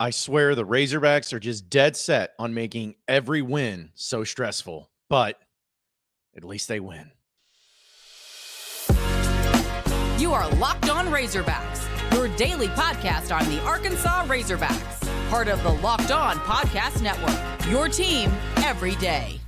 I swear the Razorbacks are just dead set on making every win so stressful, but at least they win. You are Locked On Razorbacks, your daily podcast on the Arkansas Razorbacks, part of the Locked On Podcast Network. Your team every day.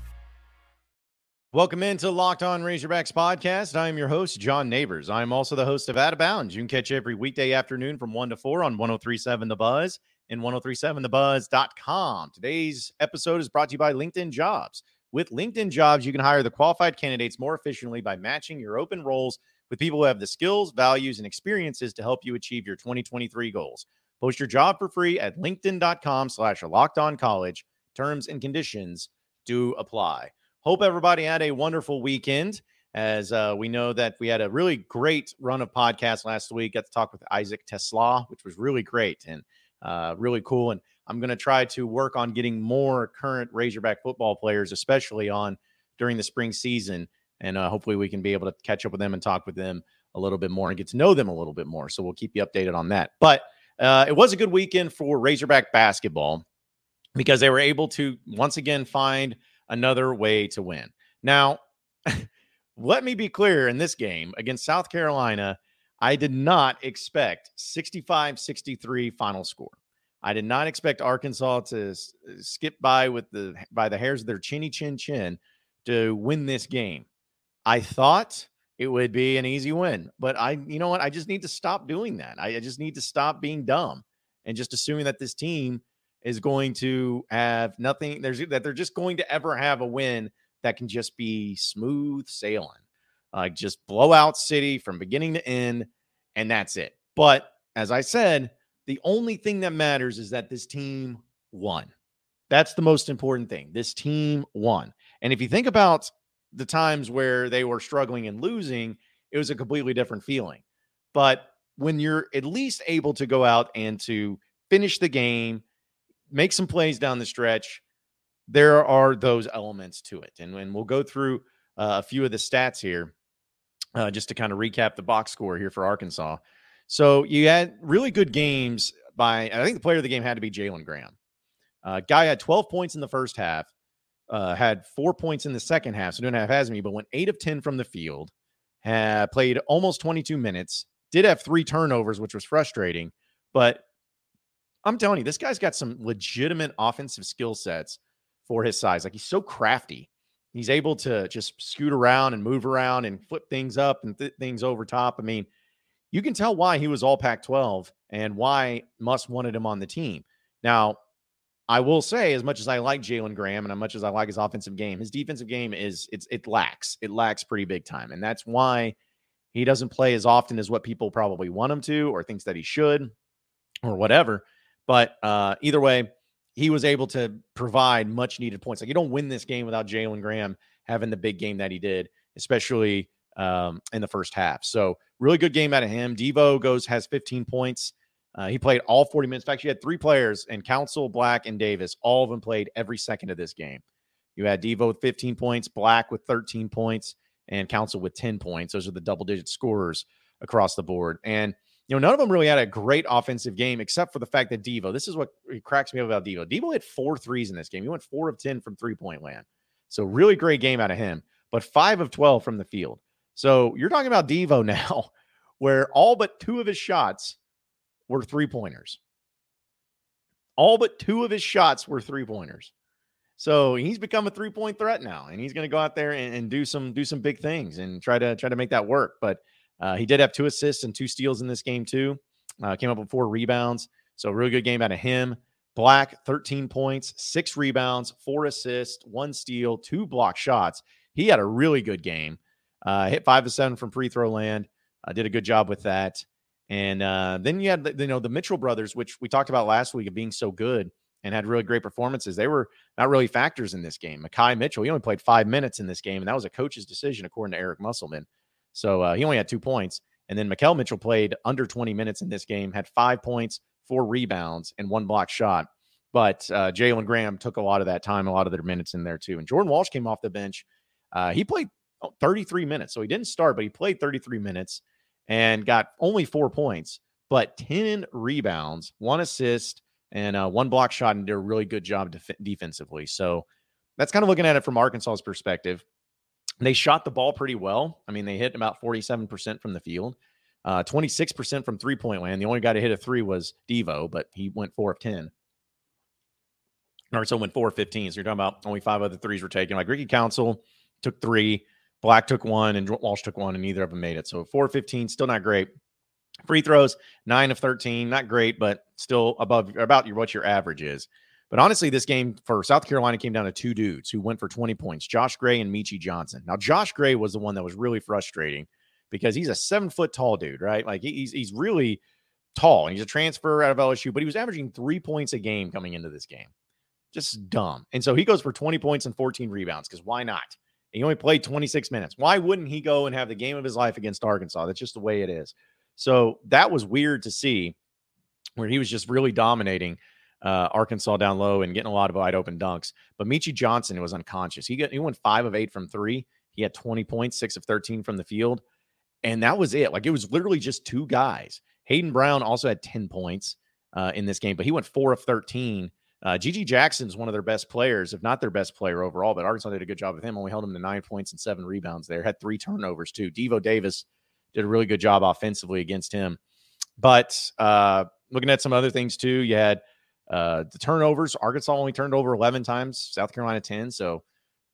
Welcome into Locked On Razorbacks podcast. I am your host, John Neighbors. I'm also the host of Out of Bounds. You can catch every weekday afternoon from 1 to 4 on 1037 The Buzz and 1037thebuzz.com. Today's episode is brought to you by LinkedIn Jobs. With LinkedIn Jobs, you can hire the qualified candidates more efficiently by matching your open roles with people who have the skills, values, and experiences to help you achieve your 2023 goals. Post your job for free at linkedin.com slash locked on college. Terms and conditions do apply. Hope everybody had a wonderful weekend. As uh, we know that we had a really great run of podcasts last week. Got to talk with Isaac TeSlaa, which was really great. And uh, really cool. And I'm going to try to work on getting more current Razorback football players, especially on during the spring season. And uh, hopefully we can be able to catch up with them and talk with them a little bit more and get to know them a little bit more. So we'll keep you updated on that. But uh, it was a good weekend for Razorback basketball because they were able to once again find another way to win. Now, let me be clear in this game against South Carolina, I did not expect 65 63 final score. I did not expect Arkansas to uh, skip by with the by the hairs of their chinny chin chin to win this game. I thought it would be an easy win, but I, you know what? I just need to stop doing that. I, I just need to stop being dumb and just assuming that this team is going to have nothing. There's that they're just going to ever have a win that can just be smooth sailing like just blowout city from beginning to end, and that's it. But as I said, the only thing that matters is that this team won. That's the most important thing. This team won. And if you think about the times where they were struggling and losing, it was a completely different feeling. But when you're at least able to go out and to finish the game, make some plays down the stretch, there are those elements to it. And, and we'll go through uh, a few of the stats here uh, just to kind of recap the box score here for Arkansas. So you had really good games by, I think the player of the game had to be Jalen Graham. Uh, guy had 12 points in the first half, uh, had four points in the second half, so didn't have as many, but went eight of 10 from the field, had played almost 22 minutes, did have three turnovers, which was frustrating. But I'm telling you, this guy's got some legitimate offensive skill sets for his size. Like he's so crafty. He's able to just scoot around and move around and flip things up and th- things over top. I mean, you can tell why he was all Pac 12 and why Muss wanted him on the team. Now, I will say, as much as I like Jalen Graham and as much as I like his offensive game, his defensive game is it's it lacks. It lacks pretty big time. And that's why he doesn't play as often as what people probably want him to or thinks that he should or whatever. But uh, either way, he was able to provide much needed points. Like you don't win this game without Jalen Graham having the big game that he did, especially um, in the first half. So really good game out of him. Devo goes has 15 points. Uh, he played all 40 minutes. In fact, you had three players and Council, Black, and Davis. All of them played every second of this game. You had Devo with 15 points, Black with 13 points, and Council with 10 points. Those are the double digit scorers across the board. And you know, none of them really had a great offensive game except for the fact that Devo, this is what cracks me up about Devo. Devo hit four threes in this game. He went four of 10 from three point land. So, really great game out of him, but five of 12 from the field. So, you're talking about Devo now, where all but two of his shots were three pointers. All but two of his shots were three pointers. So he's become a three point threat now, and he's going to go out there and, and, do some do some big things and try to try to make that work. But uh, he did have two assists and two steals in this game, too. Uh, came up with four rebounds. So, really good game out of him. Black, 13 points, six rebounds, four assists, one steal, two block shots. He had a really good game. Uh, hit five of seven from free throw land. Uh, did a good job with that. And uh, then you had, the, you know, the Mitchell brothers, which we talked about last week of being so good and had really great performances. They were not really factors in this game. Makhi Mitchell, he only played five minutes in this game, and that was a coach's decision, according to Eric Musselman. So uh, he only had two points. And then Makhel Mitchell played under 20 minutes in this game, had five points, four rebounds, and one block shot. But uh, Jalen Graham took a lot of that time, a lot of their minutes in there too. And Jordan Walsh came off the bench. Uh, he played 33 minutes. So he didn't start, but he played 33 minutes and got only four points, but 10 rebounds, one assist, and uh, one block shot and did a really good job def- defensively. So that's kind of looking at it from Arkansas's perspective. They shot the ball pretty well. I mean, they hit about 47% from the field, uh, 26% from three point land. The only guy to hit a three was Devo, but he went four of 10. Arkansas went four of 15. So you're talking about only five other threes were taken. Like Ricky Council took three, Black took one, and Walsh took one, and neither of them made it. So 4 of 15, still not great. Free throws, nine of 13, not great, but still above about your, what your average is. But honestly, this game for South Carolina came down to two dudes who went for 20 points Josh Gray and Meechie Johnson. Now, Josh Gray was the one that was really frustrating because he's a seven foot tall dude, right? Like he's, he's really tall and he's a transfer out of LSU, but he was averaging three points a game coming into this game. Just dumb. And so he goes for 20 points and 14 rebounds because why not? He only played 26 minutes. Why wouldn't he go and have the game of his life against Arkansas? That's just the way it is. So that was weird to see where he was just really dominating uh, Arkansas down low and getting a lot of wide open dunks. But Meechie Johnson was unconscious. He got he went five of eight from three. He had 20 points, six of 13 from the field. And that was it. Like it was literally just two guys. Hayden Brown also had 10 points uh, in this game, but he went four of 13. Uh, GG Jackson's one of their best players, if not their best player overall, but Arkansas did a good job with him. Only held him to nine points and seven rebounds there. Had three turnovers too. Devo Davis did a really good job offensively against him. But uh, looking at some other things too, you had uh, the turnovers. Arkansas only turned over 11 times, South Carolina 10. So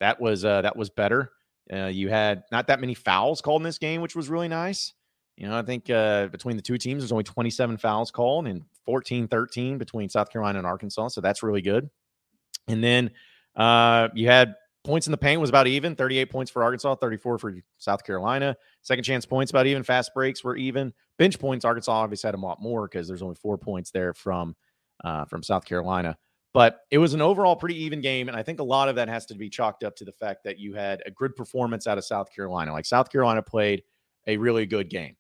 that was uh, that was better. Uh, you had not that many fouls called in this game, which was really nice. You know, I think uh, between the two teams, there's only 27 fouls called and 14 13 between South Carolina and Arkansas. So that's really good. And then uh, you had points in the paint was about even 38 points for Arkansas, 34 for South Carolina. Second chance points about even. Fast breaks were even. Bench points, Arkansas obviously had a lot more because there's only four points there from uh, from South Carolina. But it was an overall pretty even game. And I think a lot of that has to be chalked up to the fact that you had a good performance out of South Carolina. Like South Carolina played a really good game.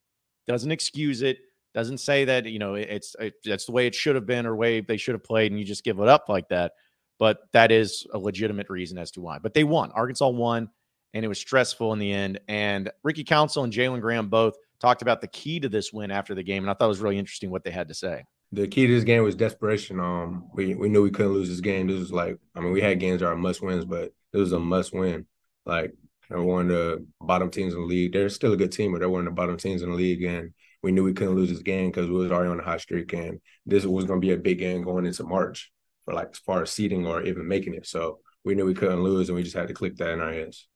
Doesn't excuse it. Doesn't say that, you know, it's it, that's the way it should have been or way they should have played and you just give it up like that. But that is a legitimate reason as to why. But they won. Arkansas won, and it was stressful in the end. And Ricky Council and Jalen Graham both talked about the key to this win after the game. And I thought it was really interesting what they had to say the key to this game was desperation. Um, we we knew we couldn't lose this game. This was like, I mean, we had games that are must wins, but this was a must win. Like they're one of the bottom teams in the league. They're still a good team, but they're one of the bottom teams in the league, and we knew we couldn't lose this game because we was already on a hot streak, and this was going to be a big game going into March for like as far as seeding or even making it. So we knew we couldn't lose, and we just had to click that in our heads.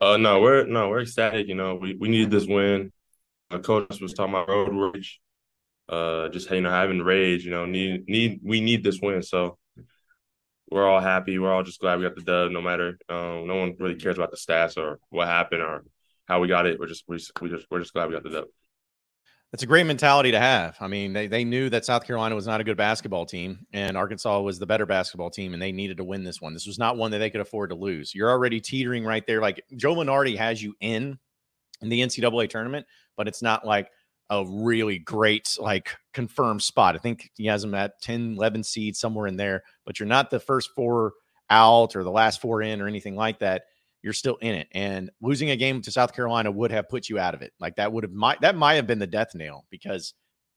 Uh, no, we're no, we're ecstatic. You know, we we needed this win. Our coach was talking about road rage uh, just you know having rage. You know, need need we need this win. So we're all happy. We're all just glad we got the dub. No matter, um, no one really cares about the stats or what happened or how we got it. We're just we just, we just we're just glad we got the dub. It's a great mentality to have. I mean, they, they knew that South Carolina was not a good basketball team and Arkansas was the better basketball team, and they needed to win this one. This was not one that they could afford to lose. You're already teetering right there. Like Joe Lunardi has you in in the NCAA tournament, but it's not like a really great like confirmed spot. I think he has them at 10, 11 seeds somewhere in there, but you're not the first four out or the last four in or anything like that. You're still in it. And losing a game to South Carolina would have put you out of it. Like that would have might that might have been the death nail because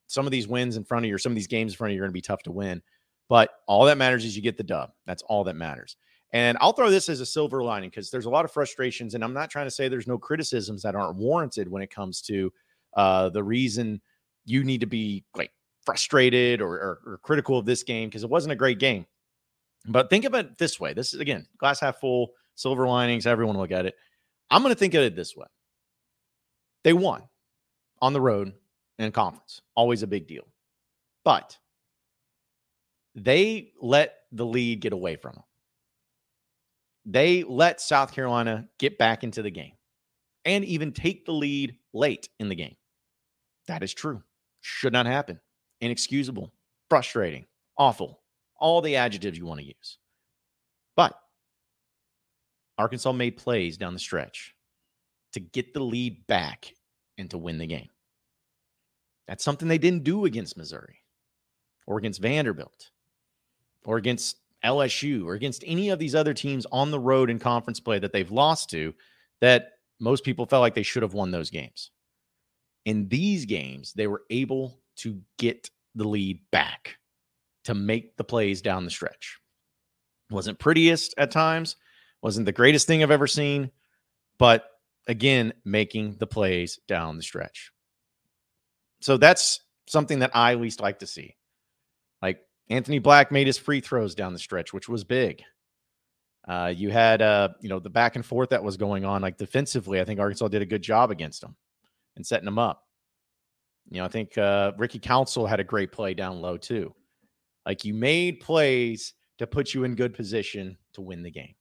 some of these wins in front of you, or some of these games in front of you are going to be tough to win. But all that matters is you get the dub. That's all that matters. And I'll throw this as a silver lining because there's a lot of frustrations, and I'm not trying to say there's no criticisms that aren't warranted when it comes to uh, the reason you need to be like frustrated or, or, or critical of this game because it wasn't a great game. But think of it this way. This is again glass half full, silver linings. Everyone look at it. I'm going to think of it this way. They won on the road in conference, always a big deal. But they let the lead get away from them. They let South Carolina get back into the game and even take the lead late in the game. That is true. Should not happen. Inexcusable, frustrating, awful, all the adjectives you want to use. But Arkansas made plays down the stretch to get the lead back and to win the game. That's something they didn't do against Missouri or against Vanderbilt or against LSU or against any of these other teams on the road in conference play that they've lost to that most people felt like they should have won those games in these games, they were able to get the lead back to make the plays down the stretch. Wasn't prettiest at times, wasn't the greatest thing I've ever seen, but again, making the plays down the stretch. So that's something that I least like to see. Like Anthony Black made his free throws down the stretch, which was big. Uh, you had, uh, you know, the back and forth that was going on. Like defensively, I think Arkansas did a good job against them and setting them up. You know, I think uh, Ricky Council had a great play down low too. Like you made plays to put you in good position to win the game.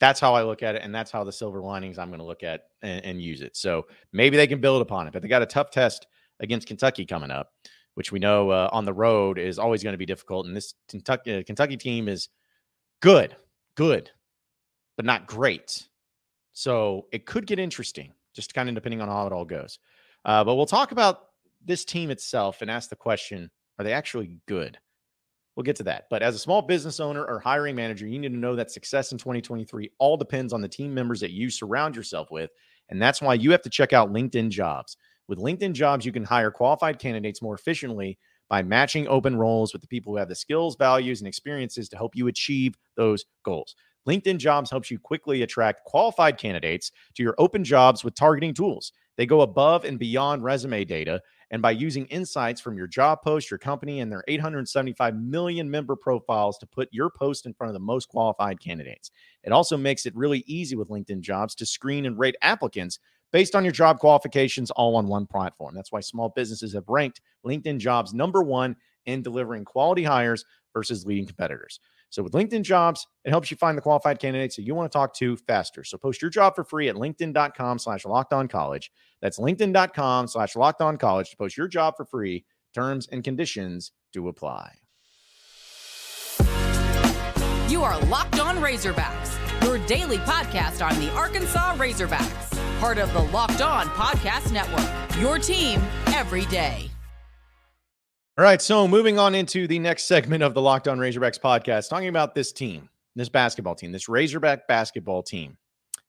That's how I look at it, and that's how the silver linings I'm going to look at and, and use it. So maybe they can build upon it, but they got a tough test against Kentucky coming up, which we know uh, on the road is always going to be difficult. And this Kentucky, uh, Kentucky team is good, good, but not great. So it could get interesting, just kind of depending on how it all goes. Uh, but we'll talk about this team itself and ask the question are they actually good? We'll get to that. But as a small business owner or hiring manager, you need to know that success in 2023 all depends on the team members that you surround yourself with. And that's why you have to check out LinkedIn Jobs. With LinkedIn Jobs, you can hire qualified candidates more efficiently by matching open roles with the people who have the skills, values, and experiences to help you achieve those goals. LinkedIn Jobs helps you quickly attract qualified candidates to your open jobs with targeting tools. They go above and beyond resume data. And by using insights from your job post, your company, and their 875 million member profiles to put your post in front of the most qualified candidates. It also makes it really easy with LinkedIn jobs to screen and rate applicants based on your job qualifications all on one platform. That's why small businesses have ranked LinkedIn jobs number one in delivering quality hires versus leading competitors. So with LinkedIn jobs, it helps you find the qualified candidates that you want to talk to faster. So post your job for free at LinkedIn.com slash locked on college. That's LinkedIn.com slash locked on college to post your job for free. Terms and conditions do apply. You are Locked On Razorbacks, your daily podcast on the Arkansas Razorbacks, part of the Locked On Podcast Network. Your team every day. All right, so moving on into the next segment of the Locked On Razorbacks podcast, talking about this team, this basketball team, this Razorback basketball team.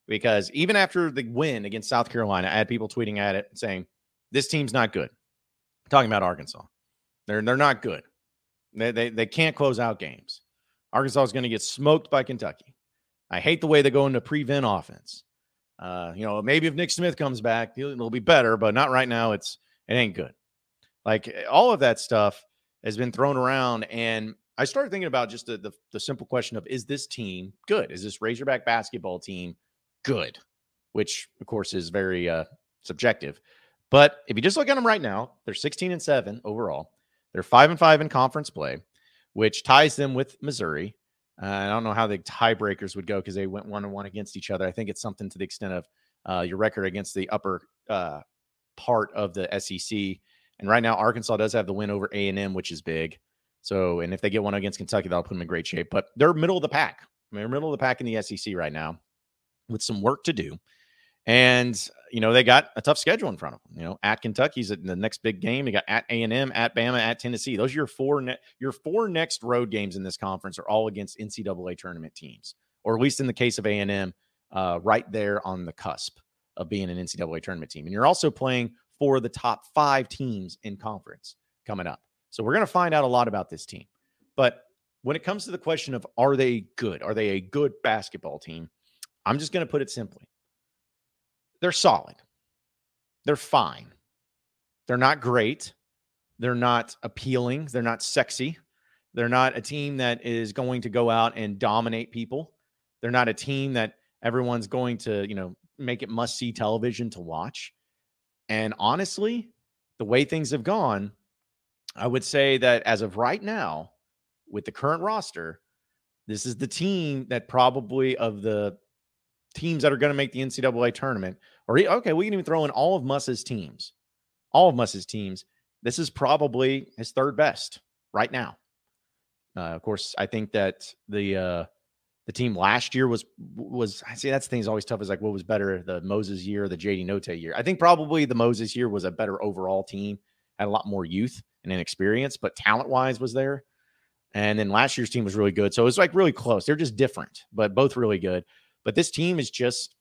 Because even after the win against South Carolina, I had people tweeting at it saying, This team's not good. talking about Arkansas. They're they're not good. They, they, they can't close out games. Arkansas is going to get smoked by Kentucky. I hate the way they go into prevent offense. Uh, you know, maybe if Nick Smith comes back, it'll be better, but not right now. It's it ain't good. Like eh, all of that stuff has been thrown around. And I started thinking about just the, the, the simple question of is this team good? Is this Razorback basketball team good? Which, of course, is very uh, subjective. But if you just look at them right now, they're 16 and 7 overall. They're 5 and 5 in conference play, which ties them with Missouri. Uh, I don't know how the tiebreakers would go because they went one and one against each other. I think it's something to the extent of uh, your record against the upper uh, part of the SEC and right now, Arkansas does have the win over A and M, which is big. So, and if they get one against Kentucky, that'll put them in great shape. But they're middle of the pack. I mean, they're middle of the pack in the SEC right now, with some work to do. And you know they got a tough schedule in front of them. You know, at Kentucky's the next big game. You got at A and M, at Bama, at Tennessee. Those are your four ne- your four next road games in this conference are all against NCAA tournament teams, or at least in the case of A and M, uh, right there on the cusp of being an NCAA tournament team. And you're also playing for the top five teams in conference coming up. So we're going to find out a lot about this team. But when it comes to the question of are they good? Are they a good basketball team? I'm just going to put it simply. They're solid. They're fine. They're not great. They're not appealing. They're not sexy. They're not a team that is going to go out and dominate people. They're not a team that everyone's going to, you know, make it must see television to watch. And honestly, the way things have gone, I would say that as of right now, with the current roster, this is the team that probably of the teams that are going to make the NCAA tournament, or okay, we can even throw in all of Muss's teams, all of Muss's teams. This is probably his third best right now. Uh, of course, I think that the uh, the team last year was was I see that's the thing is always tough is like what was better the Moses year the JD Notae year. I think probably the Moses year was a better overall team, had a lot more youth and inexperience, but talent wise was there. And then last year's team was really good. So it was like really close. They're just different, but both really good. But this team is just,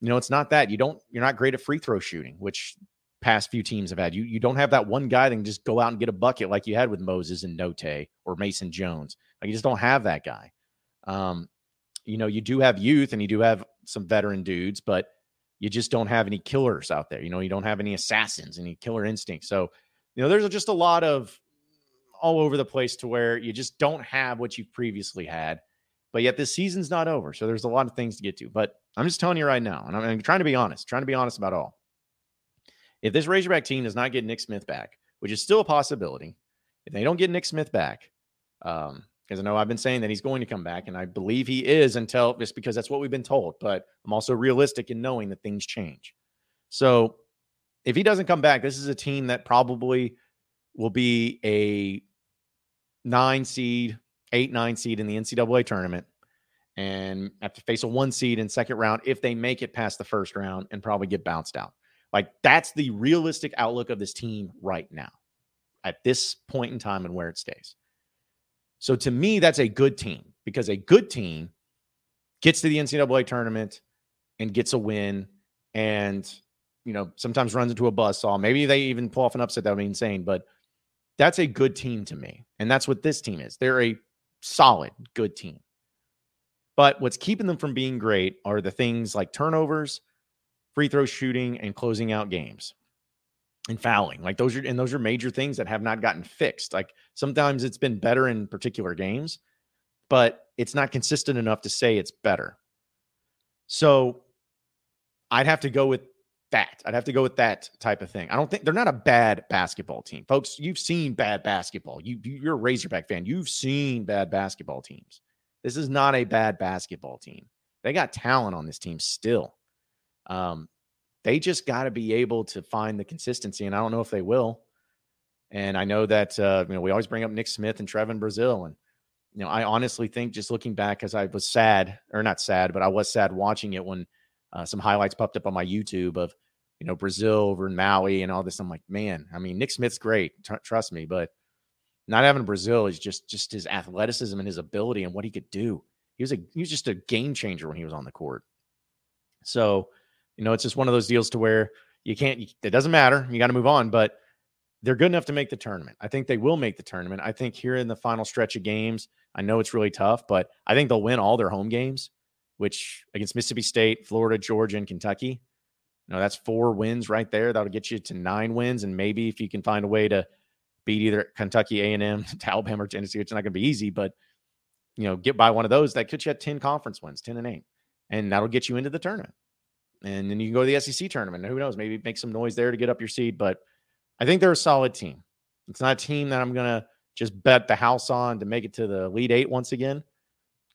you know, it's not that. You don't, you're not great at free throw shooting, which past few teams have had. You you don't have that one guy that can just go out and get a bucket like you had with Moses and Notae or Mason Jones. Like you just don't have that guy. Um, you know, you do have youth and you do have some veteran dudes, but you just don't have any killers out there. You know, you don't have any assassins, any killer instincts. So, you know, there's just a lot of all over the place to where you just don't have what you've previously had. But yet this season's not over. So there's a lot of things to get to. But I'm just telling you right now, and I'm, I'm trying to be honest, trying to be honest about all. If this Razorback team does not get Nick Smith back, which is still a possibility, if they don't get Nick Smith back, um, because I know I've been saying that he's going to come back, and I believe he is until just because that's what we've been told. But I'm also realistic in knowing that things change. So if he doesn't come back, this is a team that probably will be a nine seed, eight, nine seed in the NCAA tournament and have to face a one seed in second round if they make it past the first round and probably get bounced out. Like that's the realistic outlook of this team right now at this point in time and where it stays. So to me, that's a good team because a good team gets to the NCAA tournament and gets a win and you know sometimes runs into a buzz saw. Maybe they even pull off an upset that would be insane, but that's a good team to me. And that's what this team is. They're a solid, good team. But what's keeping them from being great are the things like turnovers, free throw shooting, and closing out games and fouling. Like those are and those are major things that have not gotten fixed. Like sometimes it's been better in particular games, but it's not consistent enough to say it's better. So I'd have to go with that. I'd have to go with that type of thing. I don't think they're not a bad basketball team. Folks, you've seen bad basketball. You you're a Razorback fan. You've seen bad basketball teams. This is not a bad basketball team. They got talent on this team still. Um, they just got to be able to find the consistency, and I don't know if they will. And I know that uh, you know we always bring up Nick Smith and Trevon Brazile, and you know I honestly think just looking back, as I was sad or not sad, but I was sad watching it when uh, some highlights popped up on my YouTube of you know, Brazile over Maui and all this. I'm like, man, I mean, Nick Smith's great, tr- trust me, but not having Brazile is just just his athleticism and his ability and what he could do. He was a he was just a game changer when he was on the court. So, you know, it's just one of those deals to where you can't. It doesn't matter. You got to move on, but they're good enough to make the tournament. I think they will make the tournament. I think here in the final stretch of games, I know it's really tough, but I think they'll win all their home games, which against Mississippi State, Florida, Georgia, and Kentucky. You know, that's four wins right there. That'll get you to nine wins, and maybe if you can find a way to beat either Kentucky A and M, Alabama, or Tennessee, it's not going to be easy, but you know, get by one of those. That could you at ten conference wins, ten and eight, and that'll get you into the tournament. And then you can go to the SEC tournament. Who knows? Maybe make some noise there to get up your seed. But I think they're a solid team. It's not a team that I'm going to just bet the house on to make it to the Elite Eight once again.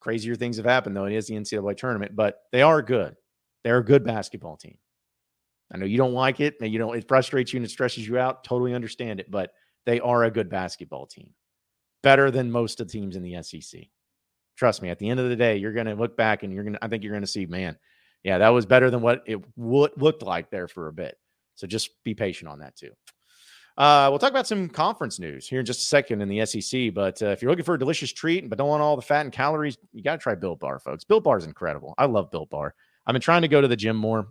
Crazier things have happened, though. It is the NCAA tournament, but they are good. They're a good basketball team. I know you don't like it, and you know it frustrates you and it stresses you out. Totally understand it, but they are a good basketball team, better than most of the teams in the SEC. Trust me. At the end of the day, you're going to look back and you're going to. I think you're going to see, man, yeah, that was better than what it would looked like there for a bit. So just be patient on that too. Uh, we'll talk about some conference news here in just a second in the SEC. But uh, if you're looking for a delicious treat but don't want all the fat and calories, you got to try Built Bar, folks. Built Bar is incredible. I love Built Bar. I've been trying to go to the gym more.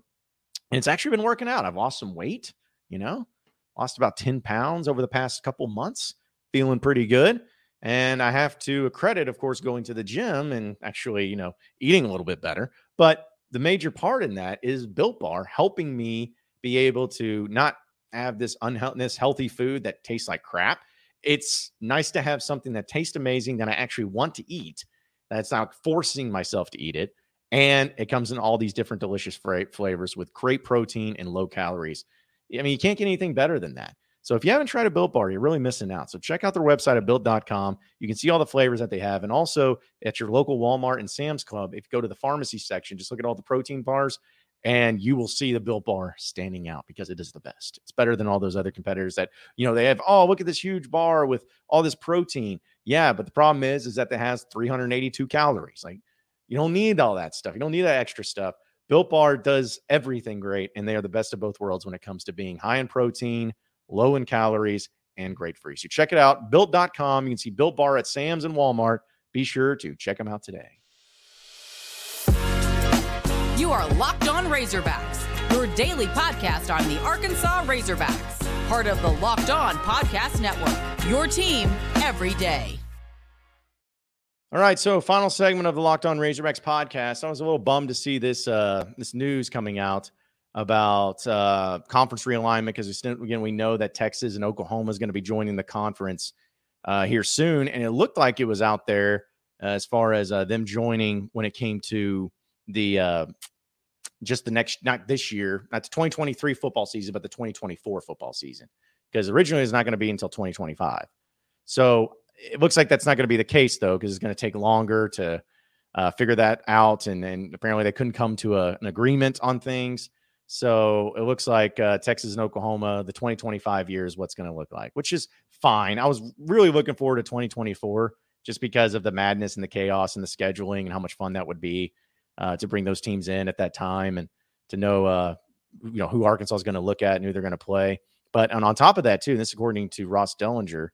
And it's actually been working out. I've lost some weight, you know, lost about 10 pounds over the past couple months, feeling pretty good. And I have to credit, of course, going to the gym and actually, you know, eating a little bit better. But the major part in that is Built Bar helping me be able to not have this unhealthy, healthy food that tastes like crap. It's nice to have something that tastes amazing that I actually want to eat. That's not forcing myself to eat it. And it comes in all these different delicious flavors with great protein and low calories. I mean, you can't get anything better than that. So if you haven't tried a Built Bar, you're really missing out. So check out their website at built.com. You can see all the flavors that they have. And also at your local Walmart and Sam's Club, if you go to the pharmacy section, just look at all the protein bars and you will see the Built Bar standing out because it is the best. It's better than all those other competitors that, you know, they have, oh, look at this huge bar with all this protein. Yeah, but the problem is, is that it has 382 calories. Like you don't need all that stuff. You don't need that extra stuff. Built Bar does everything great, and they are the best of both worlds when it comes to being high in protein, low in calories, and great for you. So check it out, built.com. You can see Built Bar at Sam's and Walmart. Be sure to check them out today. You are Locked On Razorbacks your daily podcast on the Arkansas Razorbacks, part of the Locked On Podcast Network. Your team every day. All right, so final segment of the Locked On Razorbacks podcast. I was a little bummed to see this uh, this news coming out about uh, conference realignment because again we know that Texas and Oklahoma is going to be joining the conference uh, here soon, and it looked like it was out there uh, as far as uh, them joining when it came to the uh, just the next not this year, not the 2023 football season, but the 2024 football season because originally it's not going to be until 2025. So it looks like that's not going to be the case though because it's going to take longer to figure that out, and then apparently they couldn't come to a, an agreement on things. So it looks like uh, Texas and Oklahoma, the 2025 year is what's going to look like, which is fine. I was really looking forward to 2024 just because of the madness and the chaos and the scheduling and how much fun that would be uh, to bring those teams in at that time and to know, uh, you know, who Arkansas is going to look at and who they're going to play. But and on top of that too, this according to Ross Dellinger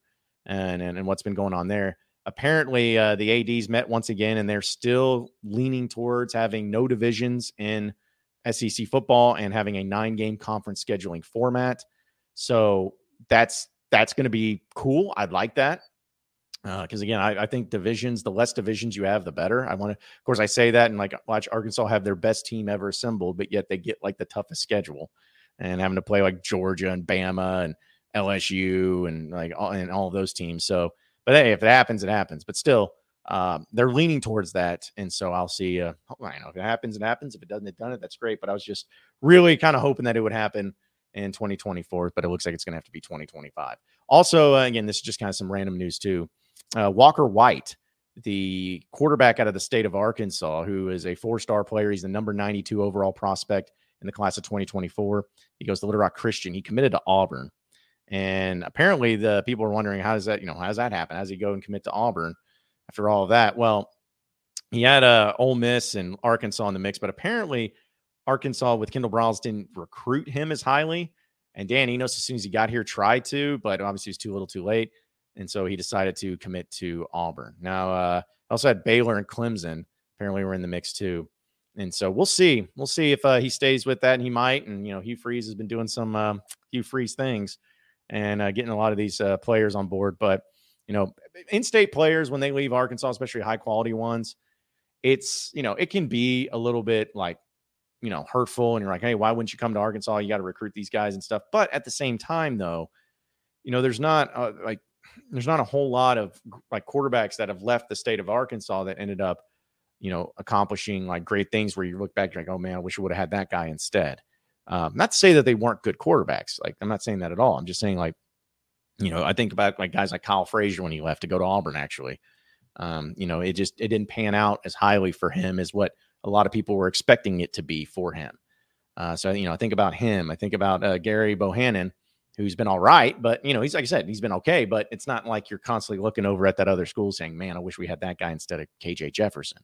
and, and, and what's been going on there, apparently uh, the ads met once again and they're still leaning towards having no divisions in – SEC football and having a nine game conference scheduling format. So that's that's going to be cool. I'd like that because uh, again, I, I, think divisions, the less divisions you have, the better. I want to, of course, I say that and like watch Arkansas have their best team ever assembled, but yet they get like the toughest schedule and having to play like Georgia and Bama and LSU and like all, and all those teams. So, but hey, if it happens, it happens. But still, um, they're leaning towards that, and so I'll see. Uh, I know if it happens, it happens. If it doesn't, it done it. That's great. But I was just really kind of hoping that it would happen in 2024, but it looks like it's going to have to be 2025. Also, uh, again, this is just kind of some random news too. Uh, Walker White, the quarterback out of the state of Arkansas, who is a four-star player. He's the number 92 overall prospect in the class of 2024. He goes to Little Rock Christian. He committed to Auburn, and apparently the people are wondering how does that, you know, how does that happen? How does he go and commit to Auburn? After all of that. Well, he had a uh, Ole Miss and Arkansas in the mix, but apparently Arkansas with Kendall Briles didn't recruit him as highly. And Dan Enos, as soon as he got here, tried to, but obviously was too little, too late, and so he decided to commit to Auburn. Now, uh, also had Baylor and Clemson. Apparently, were in the mix too, and so we'll see. We'll see if uh, he stays with that, and he might. And you know, Hugh Freeze has been doing some uh, Hugh Freeze things and uh, getting a lot of these uh, players on board, but you know, in-state players when they leave Arkansas, especially high quality ones, it's you know it can be a little bit like you know hurtful, and you're like, hey, why wouldn't you come to Arkansas? You got to recruit these guys and stuff. But at the same time, though, you know, there's not uh, like there's not a whole lot of like quarterbacks that have left the state of Arkansas that ended up, you know, accomplishing like great things where you look back, you're like, oh man, I wish I would have had that guy instead. Um, not to say that they weren't good quarterbacks. Like I'm not saying that at all. I'm just saying like you know, I think about like guys like Kyle Frazier when he left to go to Auburn. Actually, um, you know, it just it didn't pan out as highly for him as what a lot of people were expecting it to be for him. Uh, so you know, I think about him. I think about uh, Gerry Bohanon, who's been all right, but you know, he's like I said, he's been okay. But it's not like you're constantly looking over at that other school saying, "Man, I wish we had that guy instead of KJ Jefferson."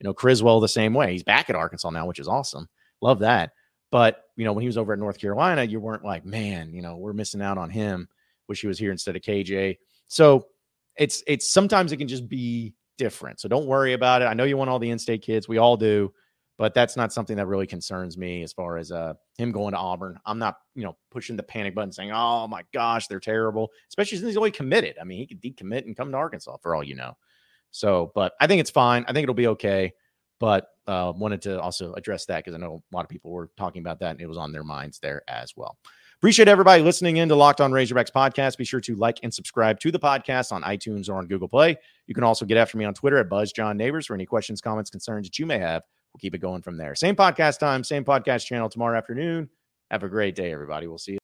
You know, Criswell the same way. He's back at Arkansas now, which is awesome. Love that. But you know, when he was over at North Carolina, you weren't like, "Man, you know, we're missing out on him." Wish he was here instead of KJ. So it's it's sometimes it can just be different. So don't worry about it. I know you want all the in-state kids. We all do, but that's not something that really concerns me as far as uh him going to Auburn. I'm not, you know, pushing the panic button saying, "Oh my gosh, they're terrible," especially since he's only committed. I mean, he could decommit and come to Arkansas for all you know. So, but I think it's fine. I think it'll be okay. But uh, wanted to also address that because I know a lot of people were talking about that and it was on their minds there as well. Appreciate everybody listening in to Locked On Razorbacks podcast. Be sure to like and subscribe to the podcast on iTunes or on Google Play. You can also get after me on Twitter at Buzz John Neighbors for any questions, comments, concerns that you may have. We'll keep it going from there. Same podcast time, same podcast channel tomorrow afternoon. Have a great day, everybody. We'll see you.